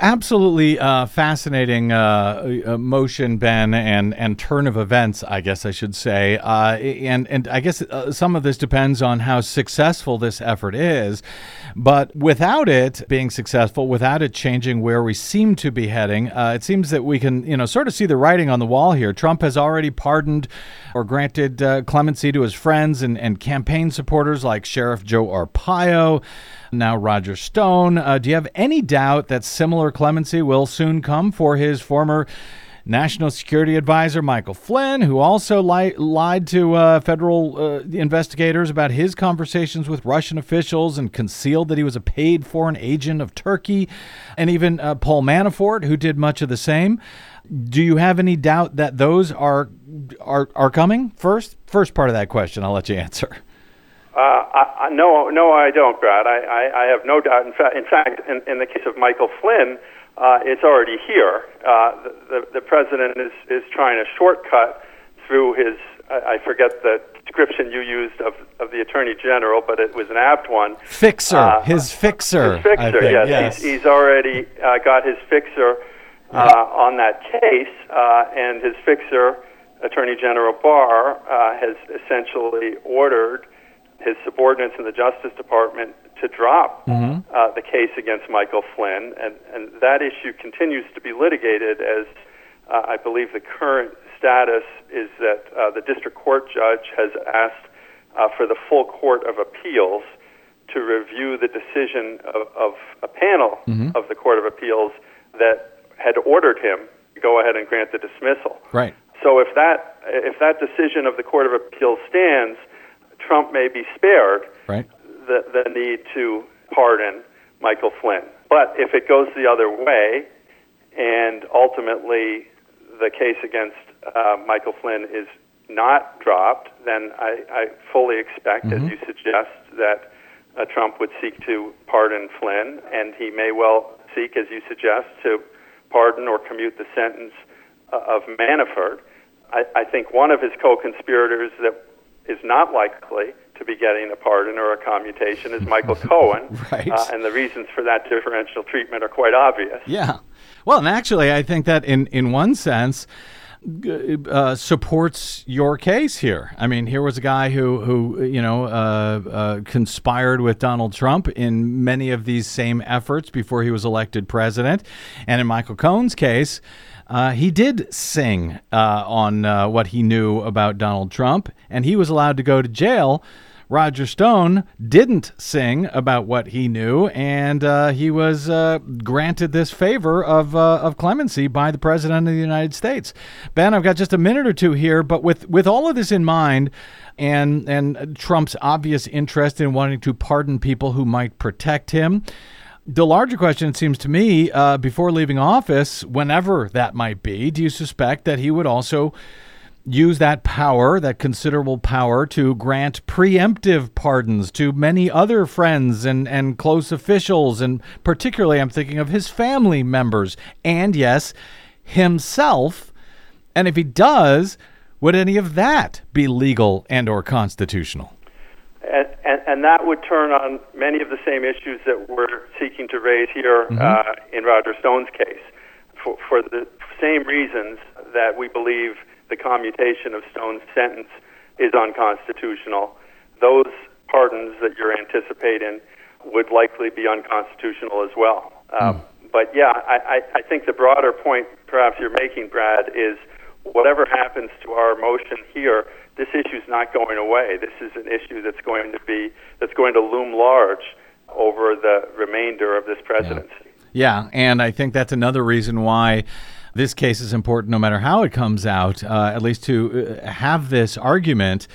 Absolutely uh, fascinating uh, uh, motion, Ben, and and turn of events. I guess I should say, uh, and and I guess uh, some of this depends on how successful this effort is. But without it being successful, without it changing where we seem to be heading, uh, it seems that we can, you know, sort of see the writing on the wall here. Trump has already pardoned or granted clemency to his friends and, and campaign supporters like Sheriff Joe Arpaio now Roger Stone. Uh, do you have any doubt that similar clemency will soon come for his former National Security Advisor Michael Flynn, who also li- lied to uh, federal uh, investigators about his conversations with Russian officials and concealed that he was a paid foreign agent of Turkey, and even uh, Paul Manafort, who did much of the same? Do you have any doubt that those are are are coming? First, first part of that question, I'll let you answer. Uh, I, I, no, no, I don't, Brad. I, I, I have no doubt. In fact, in fact, in, in the case of Michael Flynn, uh, it's already here. Uh, the, the, the president is is trying to shortcut through his. I, I forget the description you used of, of the attorney general, but it was an apt one. Fixer, uh, his fixer. His fixer, yes. yes. He's, he's already uh, got his fixer uh, on that case, uh, and his fixer, Attorney General Barr, uh, has essentially ordered his subordinates in the Justice Department to drop mm-hmm. uh, the case against Michael Flynn, and, and that issue continues to be litigated as uh, I believe the current status is that uh, the district court judge has asked uh, for the full court of appeals to review the decision of, of a panel mm-hmm. of the court of appeals that had ordered him to go ahead and grant the dismissal. Right. So if that if that decision of the court of appeals stands, Trump may be spared right. the, the need to pardon Michael Flynn. But if it goes the other way, and ultimately the case against uh, Michael Flynn is not dropped, then I, I fully expect, mm-hmm. as you suggest, that uh, Trump would seek to pardon Flynn, and he may well seek, as you suggest, to pardon or commute the sentence uh, of Manafort. I, I think one of his co-conspirators that is not likely to be getting a pardon or a commutation is Michael Cohen. right. Uh, and the reasons for that differential treatment are quite obvious. Yeah. Well, and actually, I think that in, in one sense, uh, supports your case here. I mean, here was a guy who, who you know, uh, uh, conspired with Donald Trump in many of these same efforts before he was elected president, and in Michael Cohen's case, uh, he did sing uh, on uh, what he knew about Donald Trump, and he was allowed to go to jail. Roger Stone didn't sing about what he knew, and uh, he was uh, granted this favor of of clemency by the President of the United States. Ben, I've got just a minute or two here, but with with all of this in mind, and and Trump's obvious interest in wanting to pardon people who might protect him the larger question, seems to me, uh, before leaving office, whenever that might be, do you suspect that he would also use that power, that considerable power, to grant preemptive pardons to many other friends and, and close officials? And particularly, I'm thinking of his family members and, yes, himself. And if he does, would any of that be legal and or constitutional? And, and, and, that would turn on many of the same issues that we're seeking to raise here mm-hmm. uh, in Roger Stone's case. For, for the same reasons that we believe the commutation of Stone's sentence is unconstitutional, those pardons that you're anticipating would likely be unconstitutional as well. Um, mm. But yeah, I, I, I think the broader point perhaps you're making, Brad, is whatever happens to our motion here, this issue is not going away. This is an issue that's going to be that's going to loom large over the remainder of this presidency. Yeah, yeah and I think that's another reason why this case is important no matter how it comes out, uh, at least to uh, have this argument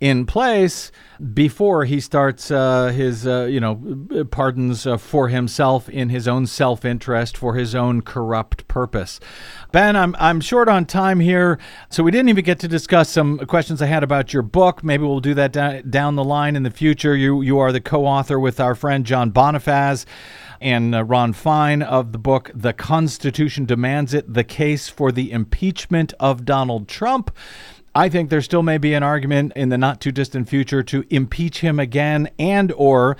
in place before he starts uh, his, uh, you know, pardons uh, for himself in his own self interest for his own corrupt purpose. Ben, I'm, I'm short on time here, so we didn't even get to discuss some questions I had about your book. Maybe we'll do that da- down the line in the future. You, you are the co author with our friend John Bonifaz and uh, Ron Fein of the book The Constitution Demands It The Case for the Impeachment of Donald Trump. I think there still may be an argument in the not too distant future to impeach him again and or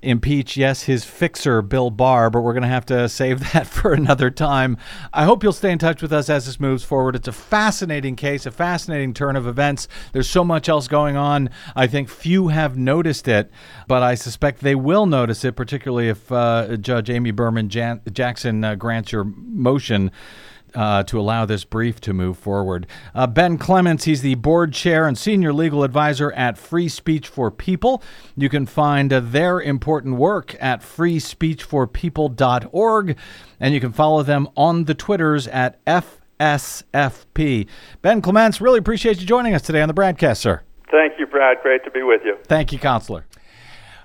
impeach yes his fixer Bill Barr, but we're going to have to save that for another time. I hope you'll stay in touch with us as this moves forward. It's a fascinating case, a fascinating turn of events. There's so much else going on. I think few have noticed it, but I suspect they will notice it, particularly if uh, Judge Amy Berman Jan- Jackson uh, grants your motion uh, to allow this brief to move forward. Uh, ben Clements, he's the board chair and senior legal advisor at Free Speech for People. You can find uh, their important work at freespeechforpeople.org, and you can follow them on the Twitters at FSFP. Ben Clements, really appreciate you joining us today on the BradCast, sir. Thank you, Brad. Great to be with you. Thank you, Counselor.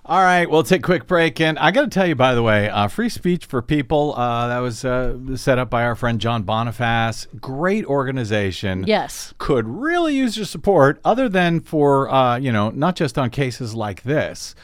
All right, we'll take a quick break. And I got to tell you, by the way, uh, Free Speech for People, uh, that was uh, set up by our friend John Bonifaz. Great organization. Yes. Could really use your support, other than for, uh, you know, not just on cases like this,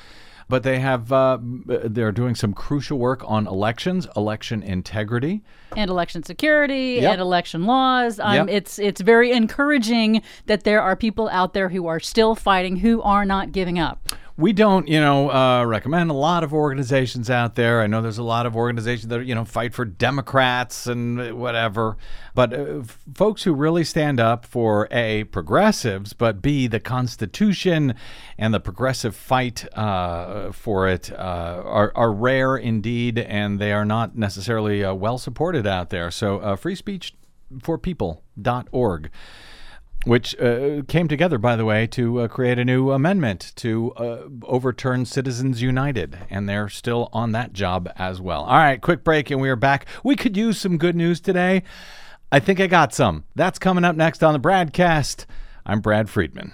but they have, uh, they're doing some crucial work on elections, election integrity. and election security Yep. and election laws. Um, Yep. It's it's very encouraging that there are people out there who are still fighting, who are not giving up. We don't, you know, uh, recommend a lot of organizations out there. I know there's a lot of organizations that, you know, fight for Democrats and whatever. But uh, folks who really stand up for A, progressives, but B, the Constitution and the progressive fight uh, for it uh, are, are rare indeed, and they are not necessarily uh, well supported out there. So, uh, freespeechforpeople.org which uh, came together, by the way, to uh, create a new amendment to uh, overturn Citizens United. And they're still on that job as well. All right, quick break, and we are back. We could use some good news today. I think I got some. That's coming up next on the BradCast. I'm Brad Friedman.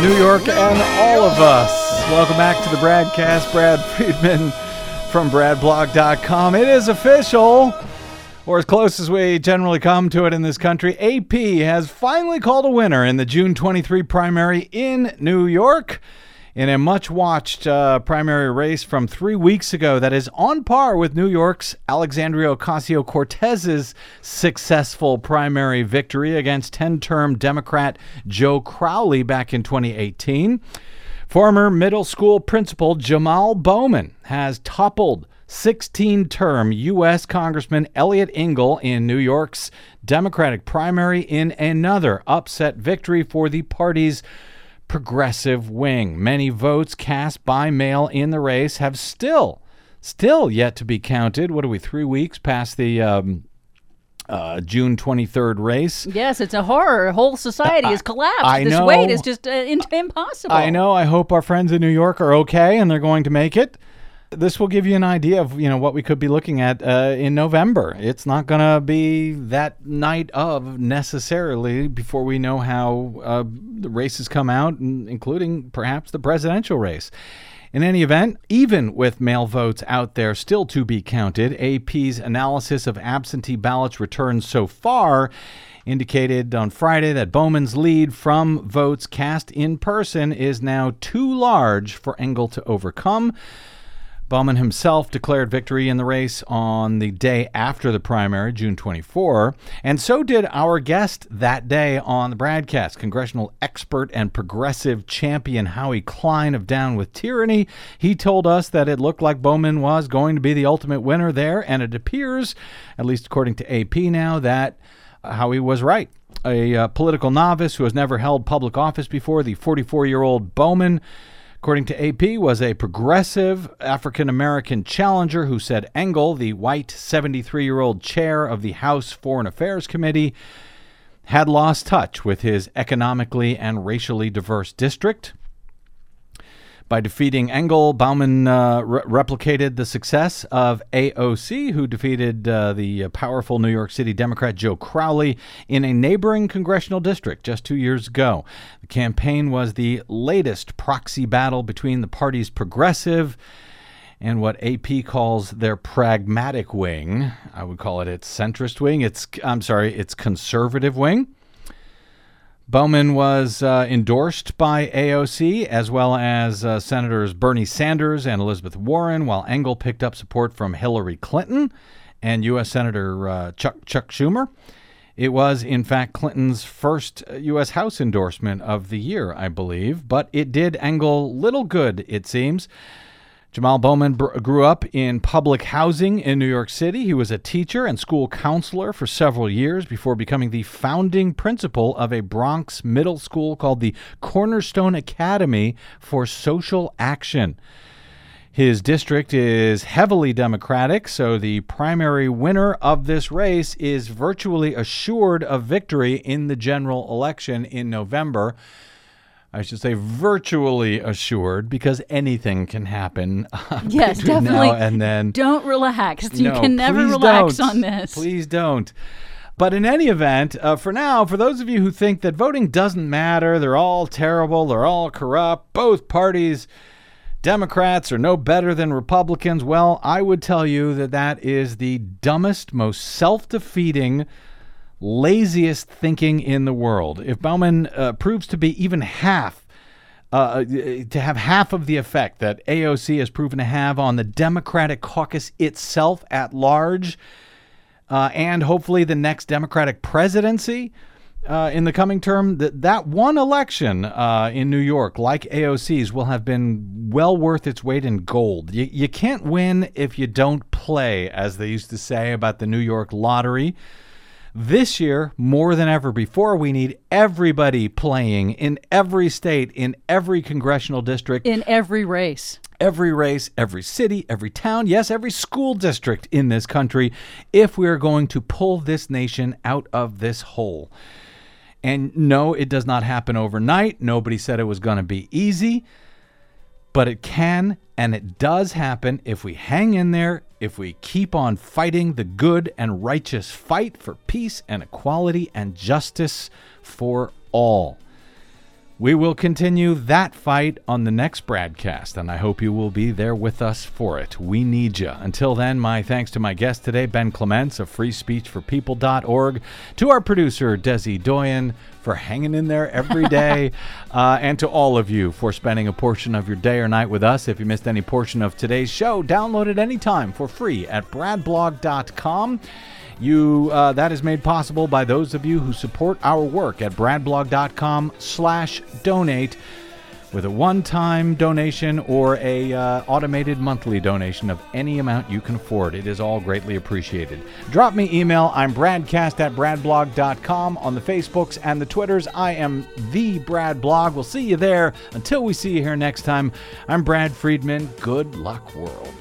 New York and all of us. Welcome back to the BradCast. Brad Friedman from BradBlog.com. It is official, or as close as we generally come to it in this country. AP has finally called a winner in the June 23 primary in New York. In a much watched uh, primary race from three weeks ago, that is on par with New York's Alexandria Ocasio Cortez's successful primary victory against 10 term Democrat Joe Crowley back in 2018. Former middle school principal Jamal Bowman has toppled 16 term U.S. Congressman Eliot Engel in New York's Democratic primary in another upset victory for the party's progressive wing. Many votes cast by mail in the race have still, still yet to be counted. What are we, three weeks past the. Um, uh, June 23rd race. Yes, it's a horror. Whole society has collapsed. I this know. wait is just uh, impossible. I know. I hope our friends in New York are okay and they're going to make it. This will give you an idea of you know what we could be looking at uh, in November. It's not going to be that night of necessarily before we know how uh, the races come out, including perhaps the presidential race. In any event, even with mail votes out there still to be counted, AP's analysis of absentee ballots returned so far indicated on Friday that Bowman's lead from votes cast in person is now too large for Engel to overcome. Bowman himself declared victory in the race on the day after the primary, June 24, and so did our guest that day on the BradCast, congressional expert and progressive champion Howie Klein of Down with Tyranny. He told us that it looked like Bowman was going to be the ultimate winner there, and it appears, at least according to AP now, that Howie was right. A uh, political novice who has never held public office before, the 44 year old Bowman according to AP, was a progressive African American challenger who said Engel, the white 73 year old chair of the House Foreign Affairs Committee, had lost touch with his economically and racially diverse district. By defeating Engel, Bowman uh, re- replicated the success of AOC, who defeated uh, the powerful New York City Democrat Joe Crowley in a neighboring congressional district just two years ago. The campaign was the latest proxy battle between the party's progressive and what AP calls their pragmatic wing. I would call it its centrist wing. It's I'm sorry, its conservative wing. Bowman was uh, endorsed by AOC as well as uh, Senators Bernie Sanders and Elizabeth Warren, while Engel picked up support from Hillary Clinton and U.S. Senator uh, Chuck, Chuck Schumer. It was, in fact, Clinton's first U.S. House endorsement of the year, I believe, but it did Engel little good, it seems. Jamal Bowman br- grew up in public housing in New York City. He was a teacher and school counselor for several years before becoming the founding principal of a Bronx middle school called the Cornerstone Academy for Social Action. His district is heavily Democratic, so the primary winner of this race is virtually assured of victory in the general election in November. I should say virtually assured because anything can happen. uh, Yes, definitely. And then. Don't relax. You No, can never relax don't. on this. Please don't. But in any event, uh, for now, for those of you who think that voting doesn't matter, they're all terrible, they're all corrupt, both parties, Democrats are no better than Republicans, well, I would tell you that that is the dumbest, most self defeating, laziest thinking in the world. If Bowman uh, proves to be even half uh, to have half of the effect that AOC has proven to have on the Democratic caucus itself at large, uh, and hopefully the next Democratic presidency uh, in the coming term, that that one election uh, in New York, like AOC's, will have been well worth its weight in gold. You, you can't win if you don't play, as they used to say about the New York lottery. This year, more than ever before, we need everybody playing in every state, in every congressional district, in every race. every race, every city, every town, yes, every school district in this country, if we are going to pull this nation out of this hole. And no, it does not happen overnight. Nobody said it was going to be easy, but it can and it does happen if we hang in there, if we keep on fighting the good and righteous fight for peace and equality and justice for all. We will continue that fight on the next BradCast, and I hope you will be there with us for it. We need you. Until then, my thanks to my guest today, Ben Clements of freespeechforpeople.org, to our producer, Desi Doyen, for hanging in there every day, uh, and to all of you for spending a portion of your day or night with us. If you missed any portion of today's show, download it anytime for free at bradblog.com. You uh, that is made possible by those of you who support our work at bradblog.com slash donate with a one-time donation or a uh, automated monthly donation of any amount you can afford. It is all greatly appreciated. Drop me email. I'm bradcast at bradblog.com on the Facebooks and the Twitters. I am the Brad Blog. We'll see you there. Until we see you here next time, I'm Brad Friedman. Good luck, world.